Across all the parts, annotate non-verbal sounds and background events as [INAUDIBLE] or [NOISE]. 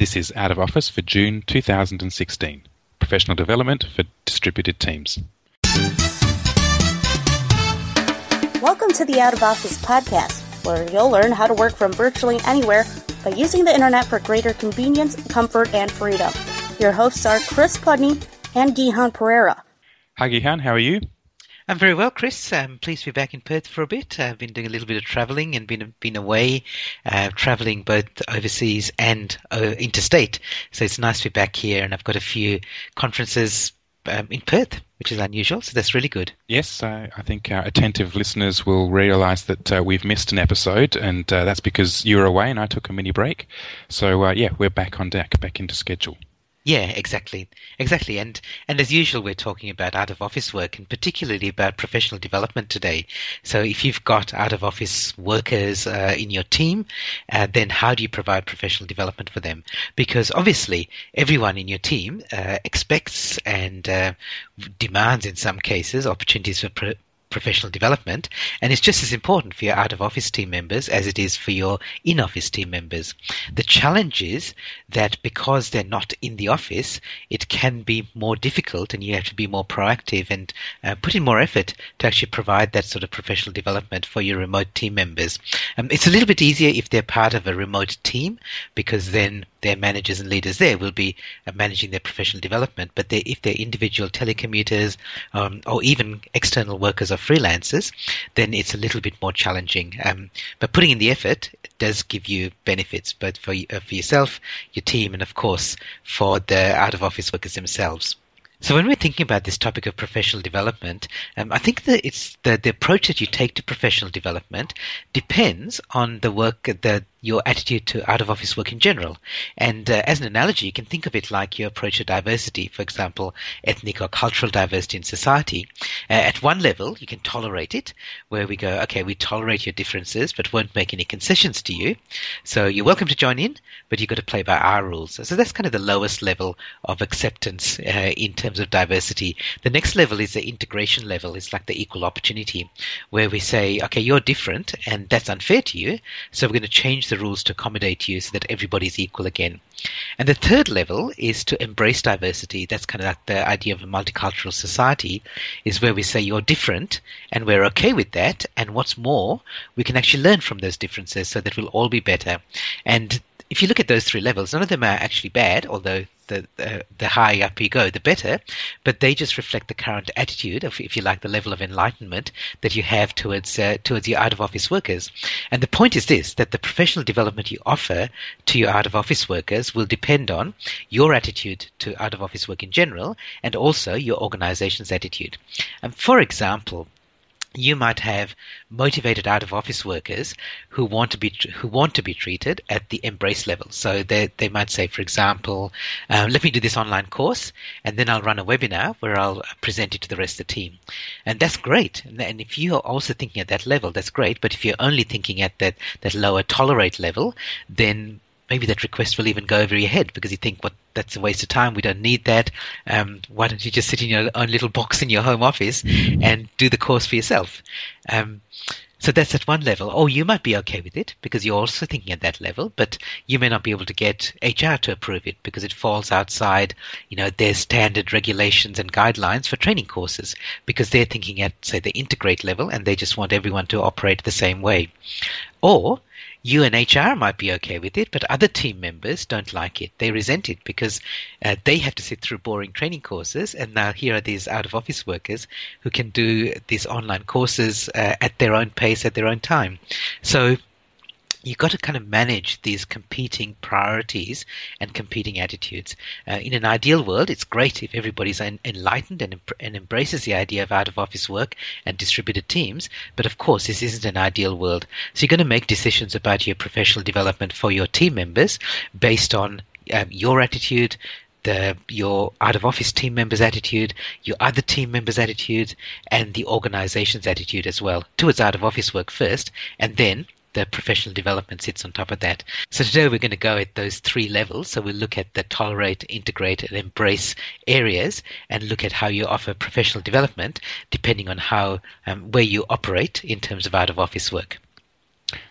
This is Out of Office for June 2016 Professional Development for Distributed Teams. Welcome to the Out of Office podcast, where you'll learn how to work from virtually anywhere by using the internet for greater convenience, comfort, and freedom. Your hosts are Chris Pudney and Gihan Perera. Hi, Gihan. How are you? I'm very well, Chris. I'm pleased to be back in Perth for a bit. I've been doing a little bit of travelling and been been away, uh, travelling both overseas and uh, interstate. So it's nice to be back here, and I've got a few conferences um, in Perth, which is unusual. So that's really good. Yes, I think our attentive listeners will realise that uh, we've missed an episode, and uh, that's because you were away and I took a mini break. So uh, yeah, we're back on deck, back into schedule. Yeah, exactly, exactly, and and as usual, we're talking about out of office work and particularly about professional development today. So, if you've got out of office workers uh, in your team, uh, then how do you provide professional development for them? Because obviously, everyone in your team uh, expects and uh, demands, in some cases, opportunities for pro- professional development, and it's just as important for your out of office team members as it is for your in office team members. The challenge is that because they're not in the office, it can be more difficult, and you have to be more proactive and uh, put in more effort to actually provide that sort of professional development for your remote team members. Um, it's a little bit easier if they're part of a remote team because then their managers and leaders there will be uh, managing their professional development. But they, if they're individual telecommuters um, or even external workers or freelancers, then it's a little bit more challenging. Um, but putting in the effort does give you benefits, both for, uh, for yourself, your team, and of course for the out of office workers themselves. So when we're thinking about this topic of professional development, um, I think that it's the, the approach that you take to professional development depends on the work that your attitude to out of office work in general. And uh, as an analogy, you can think of it like your approach to diversity, for example, ethnic or cultural diversity in society. Uh, at one level, you can tolerate it, where we go, okay, we tolerate your differences, but won't make any concessions to you. So you're welcome to join in, but you've got to play by our rules. So that's kind of the lowest level of acceptance uh, in terms of diversity. The next level is the integration level. It's like the equal opportunity, where we say, okay, you're different, and that's unfair to you, so we're going to change the rules to accommodate you so that everybody's equal again. And the third level is to embrace diversity. That's kind of like the idea of a multicultural society, is where we say you're different and we're okay with that. And what's more, we can actually learn from those differences so that we'll all be better. And if you look at those three levels, none of them are actually bad, although the, the, the higher up you go, the better. But they just reflect the current attitude, of, if you like, the level of enlightenment that you have towards uh, towards your out of office workers. And the point is this: that the professional development you offer to your out of office workers will depend on your attitude to out of office work in general, and also your organization's attitude. And for example, you might have motivated out of office workers who want to be who want to be treated at the embrace level. So they they might say, for example, uh, let me do this online course, and then I'll run a webinar where I'll present it to the rest of the team, and that's great. And, and if you are also thinking at that level, that's great. But if you're only thinking at that that lower tolerate level, then maybe that request will even go over your head because you think, what, that's a waste of time. We don't need that. Um, why don't you just sit in your own little box in your home office and do the course for yourself? Um, so that's at one level. Oh, you might be okay with it because you're also thinking at that level, but you may not be able to get HR to approve it because it falls outside, you know, their standard regulations and guidelines for training courses because they're thinking at, say, the integrate level and they just want everyone to operate the same way. Or you and HR might be okay with it, but other team members don't like it. They resent it because uh, they have to sit through boring training courses, and now here are these out of office workers who can do these online courses uh, at their own pace, at their own time. So you've got to kind of manage these competing priorities and competing attitudes. Uh, in an ideal world, it's great if everybody's enlightened and, and embraces the idea of out of office work and distributed teams. But of course, this isn't an ideal world. So you're going to make decisions about your professional development for your team members based on um, your attitude, the, your out of office team members' attitude, your other team members' attitude, and the organization's attitude as well towards out of office work first, and then the professional development sits on top of that. So today we're going to go at those three levels. So we'll look at the tolerate, integrate, and embrace areas, and look at how you offer professional development depending on how um, where you operate in terms of out of office work.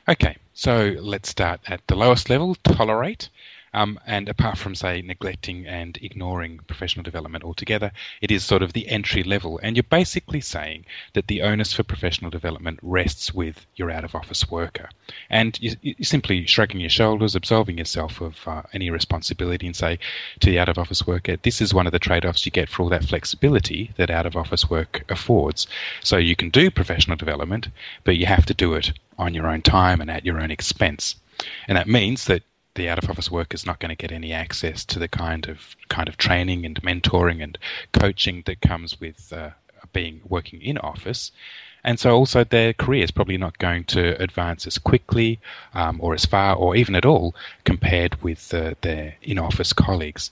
Okay, so let's start at the lowest level, tolerate. Um, and apart from, say, neglecting and ignoring professional development altogether, it is sort of the entry level. And you're basically saying that the onus for professional development rests with your out of office worker. And you, are simply shrugging your shoulders, absolving yourself of uh, any responsibility, and say to the out of office worker, this is one of the trade offs you get for all that flexibility that out of office work affords. So you can do professional development, but you have to do it on your own time and at your own expense. And that means that the out of office worker is not going to get any access to the kind of kind of training and mentoring and coaching that comes with uh, being working in office. And so also their career is probably not going to advance as quickly um, or as far or even at all compared with uh, their in-office colleagues.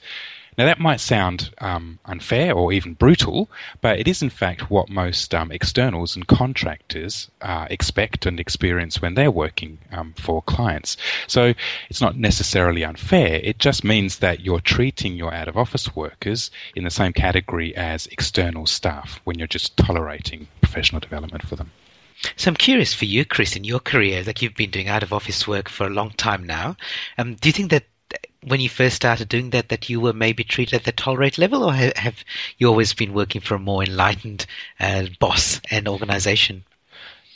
Now, that might sound um, unfair or even brutal, but it is in fact what most um, externals and contractors uh, expect and experience when they're working um, for clients. So it's not necessarily unfair, it just means that you're treating your out of office workers in the same category as external staff when you're just tolerating professional development for them. So I'm curious for you, Chris, in your career, like you've been doing out of office work for a long time now. Um, do you think that when you first started doing that that you were maybe treated at the tolerate level, or have you always been working for a more enlightened uh, boss and organization?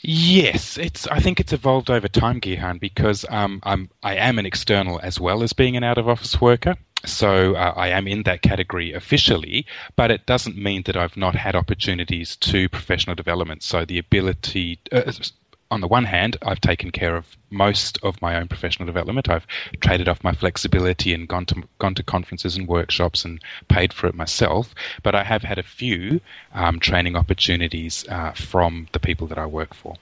Yes, it's. I think it's evolved over time, Gihan, because um, I'm I am an external as well as being an out of office worker. So uh, I am in that category officially, but it doesn't mean that I've not had opportunities to professional development. So the ability, uh, on the one hand, I've taken care of most of my own professional development. I've traded off my flexibility and gone to gone to conferences and workshops and paid for it myself. But I have had a few um, training opportunities uh, from the people that I work for.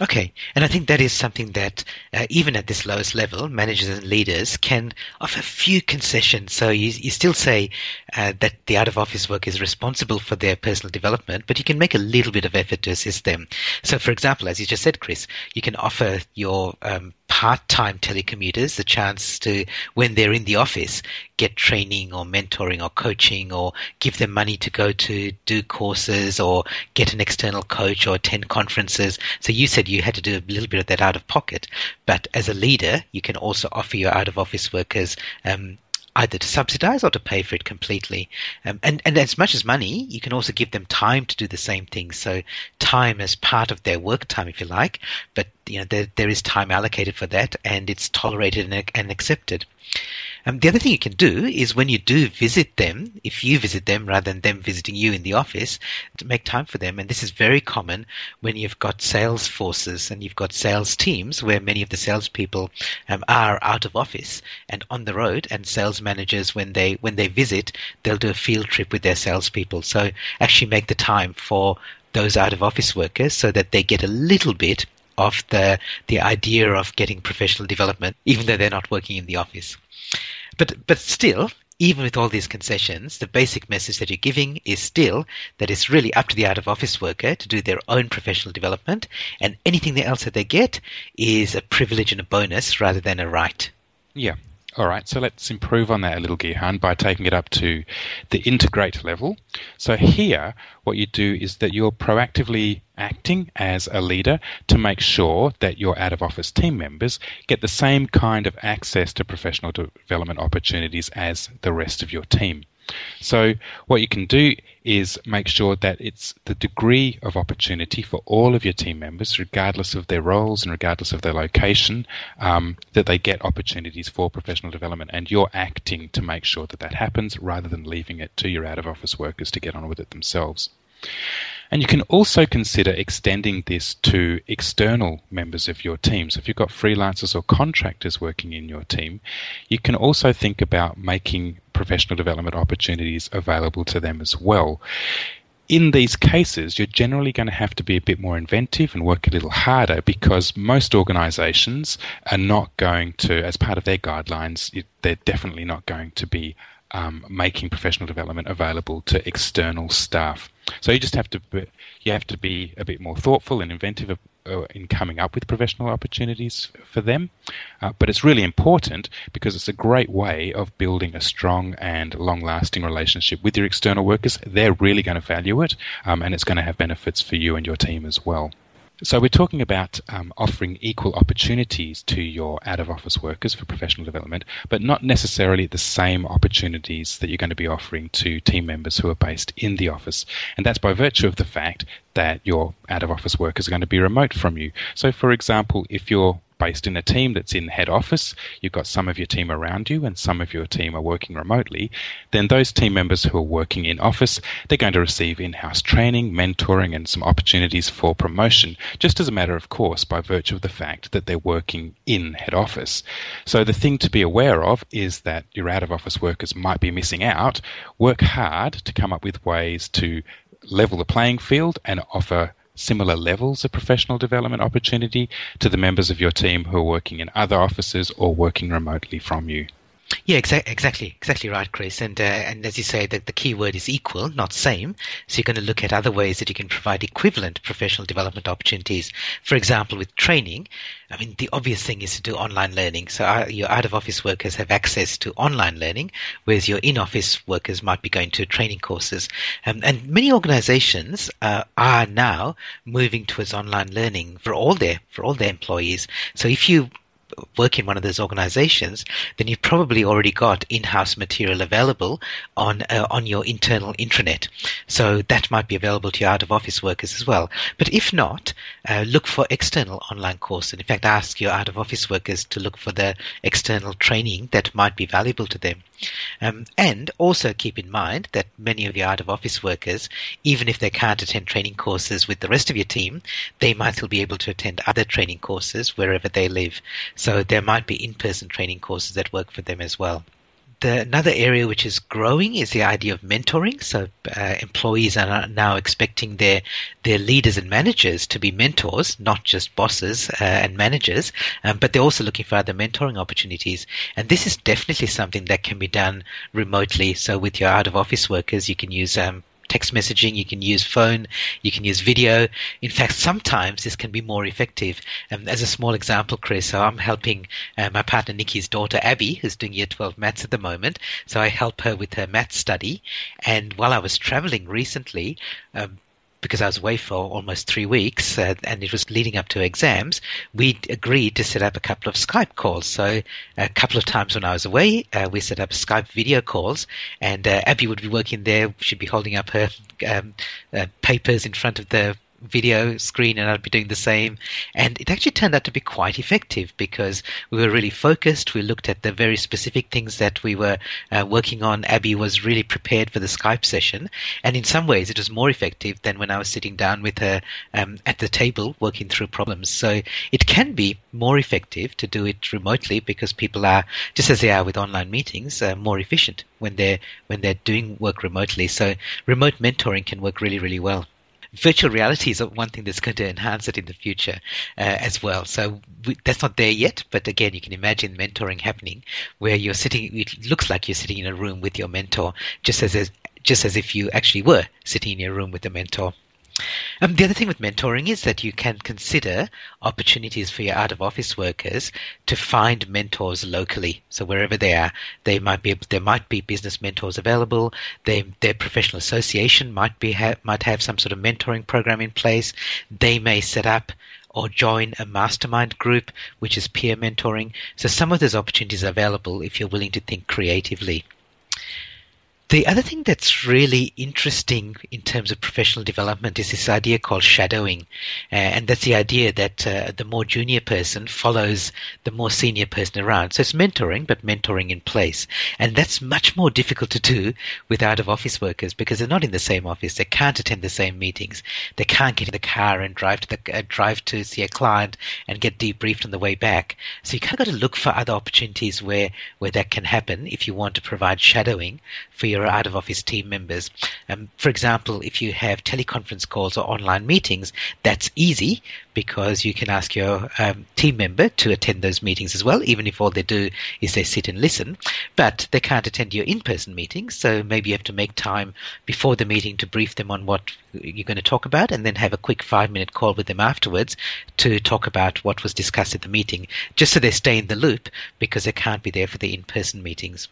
Okay, and I think that is something that uh, even at this lowest level, managers and leaders can offer few concessions. So you, you still say uh, that the out of office work is responsible for their personal development, but you can make a little bit of effort to assist them. So, for example, as you just said, Chris, you can offer your um, part-time telecommuters the chance to, when they're in the office, get training or mentoring or coaching or give them money to go to do courses or get an external coach or attend conferences. So you said you had to do a little bit of that out of pocket, but as a leader, you can also offer your out of office workers um, either to subsidize or to pay for it completely. Um, and, and as much as money, you can also give them time to do the same thing. So time as part of their work time, if you like, but you know, there, there is time allocated for that and it's tolerated and, and accepted. Um, the other thing you can do is when you do visit them, if you visit them rather than them visiting you in the office, to make time for them. And this is very common when you've got sales forces and you've got sales teams where many of the salespeople um, are out of office and on the road. And sales managers, when they when they visit, they'll do a field trip with their salespeople. So actually make the time for those out of office workers so that they get a little bit of the the idea of getting professional development, even though they're not working in the office. But but still, even with all these concessions, the basic message that you're giving is still that it's really up to the out of office worker to do their own professional development, and anything else that they get is a privilege and a bonus rather than a right. Yeah, all right, so let's improve on that a little, Gihan, by taking it up to the integrate level. So here, what you do is that you're proactively acting as a leader to make sure that your out of office team members get the same kind of access to professional development opportunities as the rest of your team. So, what you can do is make sure that it's the degree of opportunity for all of your team members, regardless of their roles and regardless of their location, um, that they get opportunities for professional development. And you're acting to make sure that that happens rather than leaving it to your out of office workers to get on with it themselves. And you can also consider extending this to external members of your team. So if you've got freelancers or contractors working in your team, you can also think about making professional development opportunities available to them as well. In these cases, you're generally going to have to be a bit more inventive and work a little harder because most organizations are not going to, as part of their guidelines, they're definitely not going to be um, making professional development available to external staff. So you just have to be, you have to be a bit more thoughtful and inventive uh, in coming up with professional opportunities for them. Uh, but it's really important because it's a great way of building a strong and long-lasting relationship with your external workers. They're really going to value it, um, and it's going to have benefits for you and your team as well. So we're talking about um, offering equal opportunities to your out of office workers for professional development, but not necessarily the same opportunities that you're going to be offering to team members who are based in the office. And that's by virtue of the fact that your out of office workers are going to be remote from you. So for example, if you're based in a team that's in head office, you've got some of your team around you and some of your team are working remotely, then those team members who are working in office, they're going to receive in-house training, mentoring and some opportunities for promotion, just as a matter of course by virtue of the fact that they're working in head office. So the thing to be aware of is that your out of office workers might be missing out. Work hard to come up with ways to level the playing field and offer similar levels of professional development opportunity to the members of your team who are working in other offices or working remotely from you. Yeah, exa- exactly, exactly right, Chris. And uh, and as you say, the, the key word is equal, not same. So you're going to look at other ways that you can provide equivalent professional development opportunities. For example, with training, I mean, the obvious thing is to do online learning. So our, your out of office workers have access to online learning, whereas your in office workers might be going to training courses. Um, and many organizations uh, are now moving towards online learning for all their for all their employees. So if you work in one of those organizations, then you've probably already got in-house material available on uh, on your internal intranet. So that might be available to your out-of-office workers as well. But if not, uh, look for external online courses. In fact, ask your out-of-office workers to look for the external training that might be valuable to them. Um, and also keep in mind that many of your out of office workers, even if they can't attend training courses with the rest of your team, they might still be able to attend other training courses wherever they live. So there might be in person training courses that work for them as well. The, another area which is growing is the idea of mentoring. So uh, employees are now expecting their their leaders and managers to be mentors, not just bosses uh, and managers, um, but they're also looking for other mentoring opportunities. And this is definitely something that can be done remotely. So with your out of office workers, you can use um, text messaging, you can use phone, you can use video. In fact, sometimes this can be more effective. Um, as a small example, Chris, so I'm helping uh, my partner Nikki's daughter Abby, who's doing year 12 maths at the moment. So I help her with her maths study. And while I was traveling recently, um, because I was away for almost three weeks uh, and it was leading up to exams, we agreed to set up a couple of Skype calls. So a couple of times when I was away, uh, we set up Skype video calls, and uh, Abby would be working there. She'd be holding up her um, uh, papers in front of the video screen and I'd be doing the same. And it actually turned out to be quite effective because we were really focused. We looked at the very specific things that we were uh, working on. Abby was really prepared for the Skype session. And in some ways, it was more effective than when I was sitting down with her um, at the table working through problems. So it can be more effective to do it remotely because people are, just as they are with online meetings, uh, more efficient when they're, when they're doing work remotely. So remote mentoring can work really, really well virtual reality is one thing that's going to enhance it in the future uh, as well. So we, that's not there yet, but again, you can imagine mentoring happening where you're sitting. It looks like you're sitting in a room with your mentor, just as just as if you actually were sitting in your room with the mentor. Um, the other thing with mentoring is that you can consider opportunities for your out of office workers to find mentors locally. So wherever they are, they might be there might be business mentors available. They, their professional association might be ha- might have some sort of mentoring program in place. They may set up or join a mastermind group, which is peer mentoring. So some of those opportunities are available if you're willing to think creatively. The other thing that's really interesting in terms of professional development is this idea called shadowing. Uh, and that's the idea that uh, the more junior person follows the more senior person around. So it's mentoring, but mentoring in place. And that's much more difficult to do with out of office workers because they're not in the same office. They can't attend the same meetings. They can't get in the car and drive to the, uh, drive to see a client and get debriefed on the way back. So you kind of got to look for other opportunities where, where that can happen if you want to provide shadowing for your out of office team members. Um, for example, if you have teleconference calls or online meetings, that's easy because you can ask your um, team member to attend those meetings as well, even if all they do is they sit and listen. But they can't attend your in person meetings, so maybe you have to make time before the meeting to brief them on what you're going to talk about and then have a quick five minute call with them afterwards to talk about what was discussed at the meeting, just so they stay in the loop because they can't be there for the in person meetings.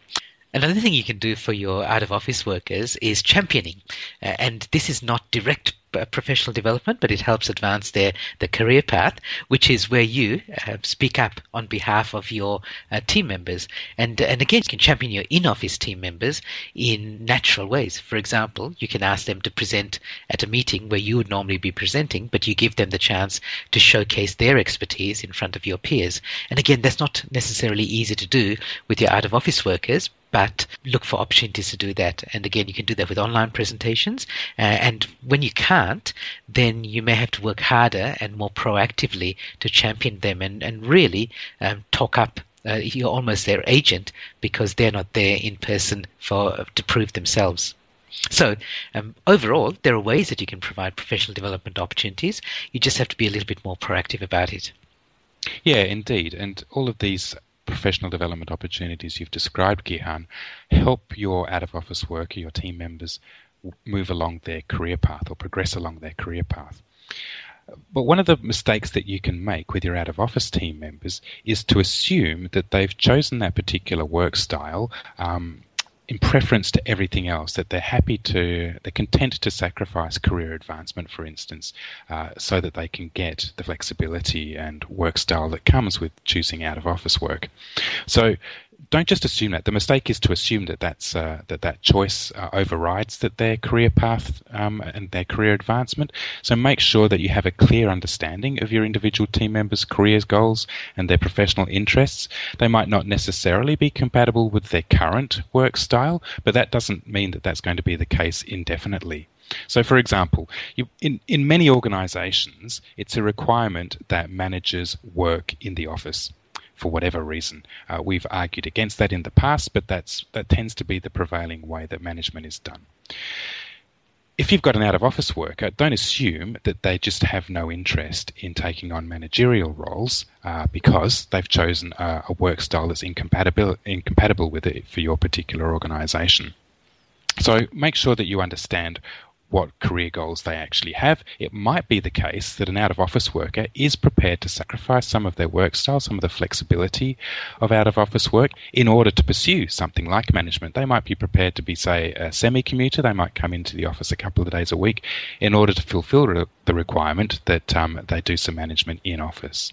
Another thing you can do for your out of office workers is championing. Uh, and this is not direct uh, professional development, but it helps advance their, their career path, which is where you uh, speak up on behalf of your uh, team members. And, and again, you can champion your in office team members in natural ways. For example, you can ask them to present at a meeting where you would normally be presenting, but you give them the chance to showcase their expertise in front of your peers. And again, that's not necessarily easy to do with your out of office workers, but look for opportunities to do that. And again, you can do that with online presentations. Uh, and when you can't, then you may have to work harder and more proactively to champion them and, and really um, talk up. Uh, you're almost their agent because they're not there in person for to prove themselves. So, um, overall, there are ways that you can provide professional development opportunities. You just have to be a little bit more proactive about it. Yeah, indeed. And all of these professional development opportunities you've described, Gihan, help your out of office worker, your team members, move along their career path or progress along their career path. But one of the mistakes that you can make with your out of office team members is to assume that they've chosen that particular work style um, in preference to everything else, that they're happy to, they're content to sacrifice career advancement, for instance, uh, so that they can get the flexibility and work style that comes with choosing out of office work. So don't just assume that. The mistake is to assume that that's uh, that that choice uh, overrides that their career path um, and their career advancement. So make sure that you have a clear understanding of your individual team members' careers goals and their professional interests. They might not necessarily be compatible with their current work style, but that doesn't mean that that's going to be the case indefinitely. So, for example, you, in, in many organizations, it's a requirement that managers work in the office for whatever reason. Uh, we've argued against that in the past, but that's that tends to be the prevailing way that management is done. If you've got an out of office worker, don't assume that they just have no interest in taking on managerial roles uh, because they've chosen a, a work style that's incompatible, incompatible with it for your particular organization. So make sure that you understand what career goals they actually have. It might be the case that an out of office worker is prepared to sacrifice some of their work style, some of the flexibility of out of office work in order to pursue something like management. They might be prepared to be, say, a semi commuter. They might come into the office a couple of days a week in order to fulfill the requirement that um, they do some management in office.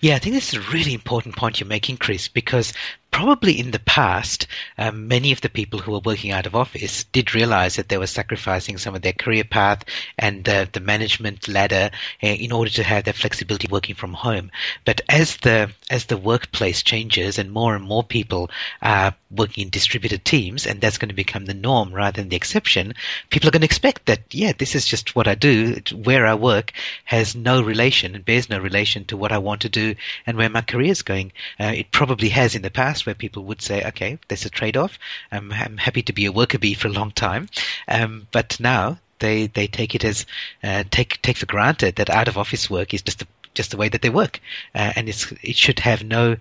Yeah, I think this is a really important point you're making, Chris, because probably in the past, um, many of the people who were working out of office did realize that they were sacrificing some of their career path and the, the management ladder uh, in order to have that flexibility working from home. But as the as the workplace changes and more and more people are working in distributed teams, and that's going to become the norm rather than the exception, people are going to expect that yeah, this is just what I do. Where I work has no relation and bears no relation to what I want to do and where my career is going. Uh, it probably has in the past where people would say, okay, there's a trade-off. I'm happy to be a worker bee for a long time, um, but now they they take it as uh, take take for granted that out of office work is just the just the way that they work, uh, and it's it should have no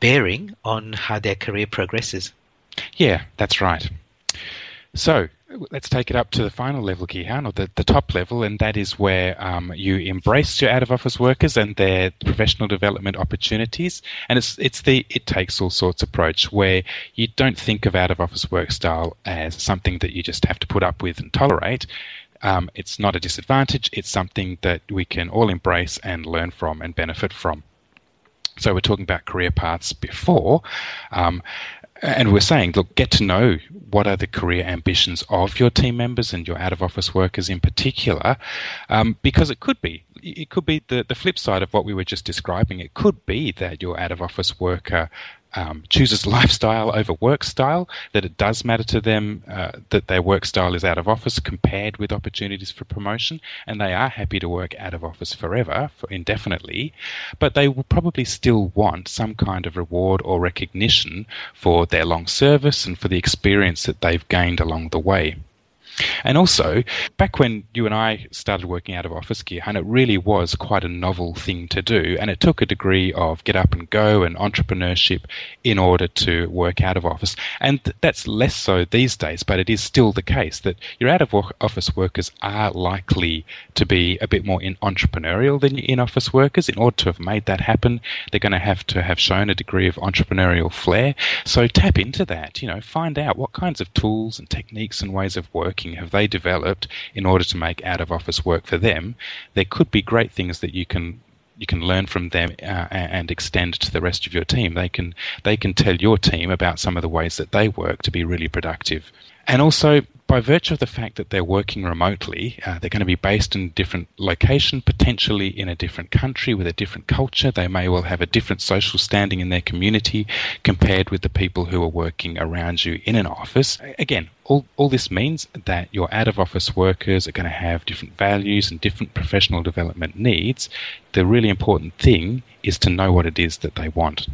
bearing on how their career progresses. Yeah, that's right. So let's take it up to the final level, Gihan, or the, the top level, and that is where um, you embrace your out of office workers and their professional development opportunities. And it's it's the it takes all sorts approach where you don't think of out of office work style as something that you just have to put up with and tolerate. Um, it's not a disadvantage. It's something that we can all embrace and learn from and benefit from. So we're talking about career paths before. Um, and we're saying, look, get to know what are the career ambitions of your team members and your out of office workers in particular, um, because it could be it could be the, the flip side of what we were just describing. It could be that your out of office worker um, chooses lifestyle over work style, that it does matter to them uh, that their work style is out of office compared with opportunities for promotion, and they are happy to work out of office forever, for indefinitely, but they will probably still want some kind of reward or recognition for their long service and for the experience that they've gained along the way. And also, back when you and I started working out of office gear, and it really was quite a novel thing to do, and it took a degree of get up and go and entrepreneurship in order to work out of office. And that's less so these days, but it is still the case that your out of office workers are likely to be a bit more entrepreneurial than your in office workers. In order to have made that happen, they're going to have to have shown a degree of entrepreneurial flair. So tap into that, you know, find out what kinds of tools and techniques and ways of working thinking have they developed in order to make out of office work for them, there could be great things that you can you can learn from them uh, and extend to the rest of your team. They can they can tell your team about some of the ways that they work to be really productive. And also, by virtue of the fact that they're working remotely, uh, they're going to be based in a different location, potentially in a different country with a different culture. They may well have a different social standing in their community compared with the people who are working around you in an office. Again, all, all this means that your out of office workers are going to have different values and different professional development needs. The really important thing is to know what it is that they want.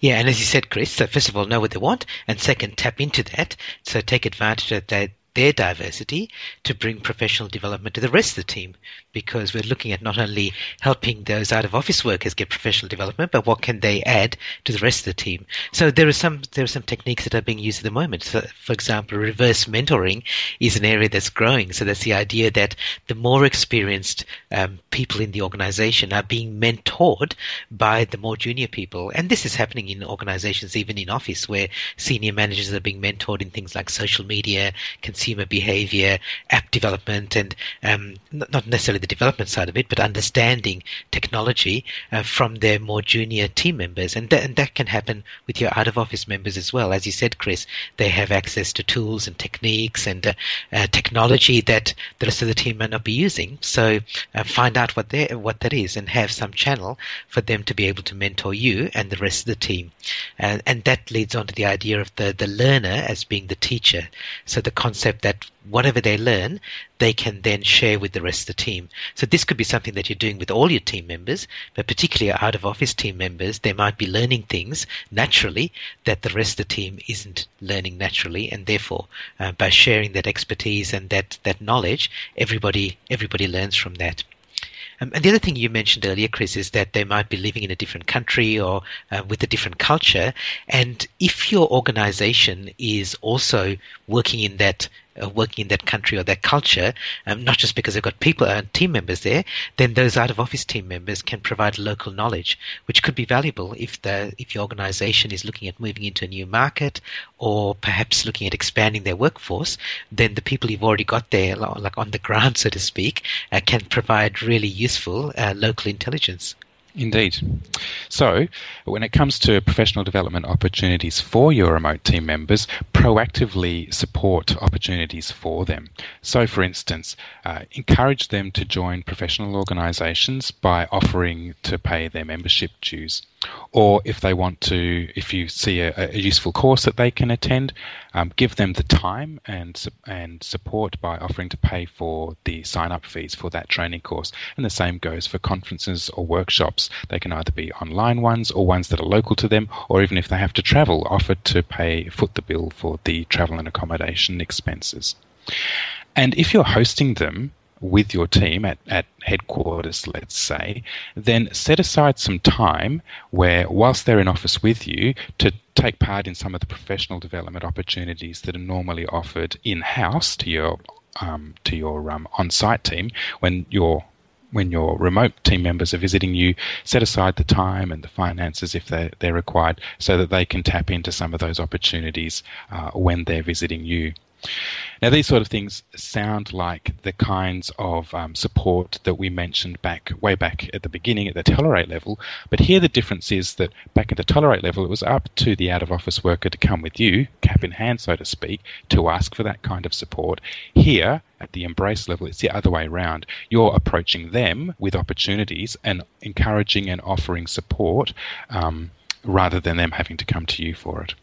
Yeah, and as you said, Chris, so first of all, know what they want, and second, tap into that. So take advantage of that their diversity to bring professional development to the rest of the team because we're looking at not only helping those out of office workers get professional development but what can they add to the rest of the team. So there are some there are some techniques that are being used at the moment. So for example reverse mentoring is an area that's growing. So that's the idea that the more experienced um, people in the organization are being mentored by the more junior people. And this is happening in organizations even in office where senior managers are being mentored in things like social media consumer behavior, app development, and um, not necessarily the development side of it, but understanding technology uh, from their more junior team members. And, th- and that can happen with your out of office members as well. As you said, Chris, they have access to tools and techniques and uh, uh, technology that the rest of the team might not be using. So uh, find out what, what that is and have some channel for them to be able to mentor you and the rest of the team. and that leads on to the idea of the, the learner as being the teacher. So the concept that whatever they learn, they can then share with the rest of the team. So this could be something that you're doing with all your team members, but particularly out of office team members, they might be learning things naturally that the rest of the team isn't learning naturally, and therefore, uh, by sharing that expertise and that that knowledge, everybody everybody learns from that. Um, and the other thing you mentioned earlier, Chris, is that they might be living in a different country or uh, with a different culture. And if your organization is also working in that uh, working in that country or that culture, um, not just because they've got people and team members there, then those out of office team members can provide local knowledge, which could be valuable if the if your organization is looking at moving into a new market or perhaps looking at expanding their workforce. Then the people you've already got there, like on the [LAUGHS] ground, so to speak, uh, can provide really useful uh, local intelligence. Indeed. So, when it comes to professional development opportunities for your remote team members, proactively support opportunities for them. So, for instance, uh, encourage them to join professional organizations by offering to pay their membership dues or if they want to, if you see a, a useful course that they can attend, um, give them the time and and support by offering to pay for the sign up fees for that training course. And the same goes for conferences or workshops. They can either be online ones or ones that are local to them, or even if they have to travel, offer to pay foot the bill for the travel and accommodation expenses. And if you're hosting them, with your team at, at headquarters, let's say, then set aside some time where, whilst they're in office with you, to take part in some of the professional development opportunities that are normally offered in house to your um, to your um, on-site team when your when your remote team members are visiting you, set aside the time and the finances if they're, they're required so that they can tap into some of those opportunities uh, when they're visiting you. Now, these sort of things sound like the kinds of um, support that we mentioned back way back at the beginning at the tolerate level. But here, the difference is that back at the tolerate level, it was up to the out of office worker to come with you, cap in hand, so to speak, to ask for that kind of support. Here, at the embrace level, it's the other way around. You're approaching them with opportunities and encouraging and offering support um, rather than them having to come to you for it.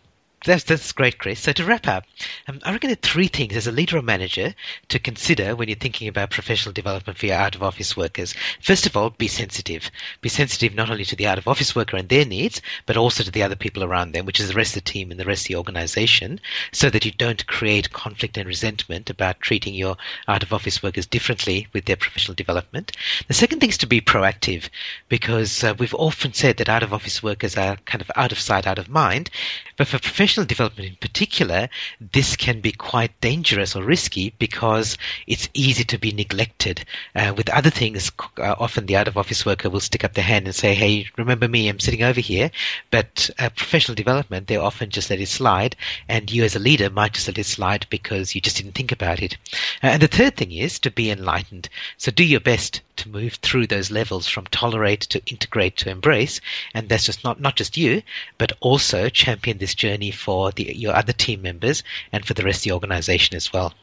That's, that's great, Chris. So to wrap up, um, I reckon there are three things as a leader or manager to consider when you're thinking about professional development for your out of office workers. First of all, be sensitive. Be sensitive not only to the out of office worker and their needs, but also to the other people around them, which is the rest of the team and the rest of the organization, so that you don't create conflict and resentment about treating your out of office workers differently with their professional development. The second thing is to be proactive, because uh, we've often said that out of office workers are kind of out of sight, out of mind. But for professional professional development in particular, this can be quite dangerous or risky because it's easy to be neglected. Uh, with other things, uh, often the out of office worker will stick up their hand and say, hey, remember me, I'm sitting over here. But uh, professional development, they often just let it slide, and you as a leader might just let it slide because you just didn't think about it. Uh, and the third thing is to be enlightened. So do your best to move through those levels from tolerate to integrate to embrace. And that's just not, not just you, but also champion this journey for the, your other team members and for the rest of the organization as well.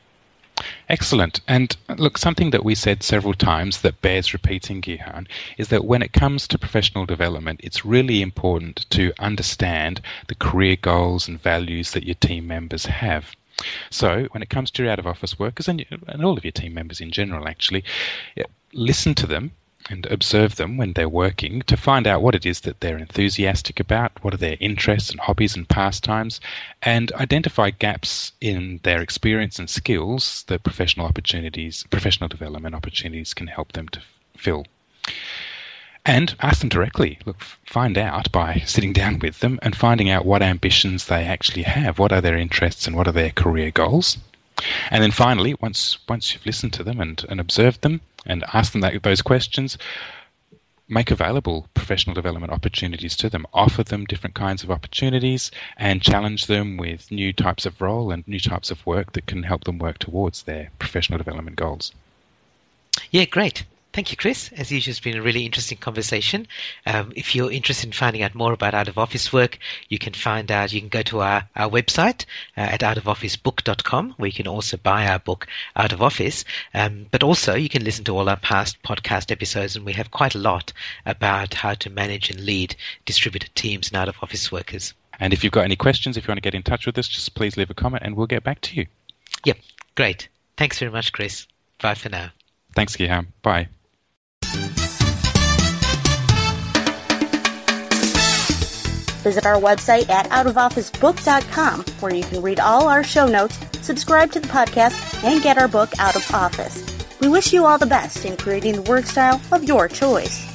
Excellent. And look, something that we said several times that bears repeating, Gihan, is that when it comes to professional development, it's really important to understand the career goals and values that your team members have. So, when it comes to your out of office workers and, and all of your team members in general, actually, listen to them and observe them when they're working to find out what it is that they're enthusiastic about, what are their interests and hobbies and pastimes, and identify gaps in their experience and skills that professional opportunities, professional development opportunities can help them to fill. And ask them directly. Look, find out by sitting down with them and finding out what ambitions they actually have. What are their interests and what are their career goals? And then finally, once once you've listened to them and, and observed them and asked them that, those questions, make available professional development opportunities to them. Offer them different kinds of opportunities and challenge them with new types of role and new types of work that can help them work towards their professional development goals. Yeah, great. Thank you, Chris. As usual, it's been a really interesting conversation. Um, if you're interested in finding out more about out of office work, you can find out, you can go to our, our website uh, at outofofficebook.com where you can also buy our book Out of Office. Um, but also you can listen to all our past podcast episodes and we have quite a lot about how to manage and lead distributed teams and out of office workers. And if you've got any questions, if you want to get in touch with us, just please leave a comment and we'll get back to you. Yep, great. Thanks very much, Chris. Bye for now. Thanks, Gihan. Bye. Visit our website at outofofficebook.com where you can read all our show notes, subscribe to the podcast, and get our book Out of Office. We wish you all the best in creating the work style of your choice.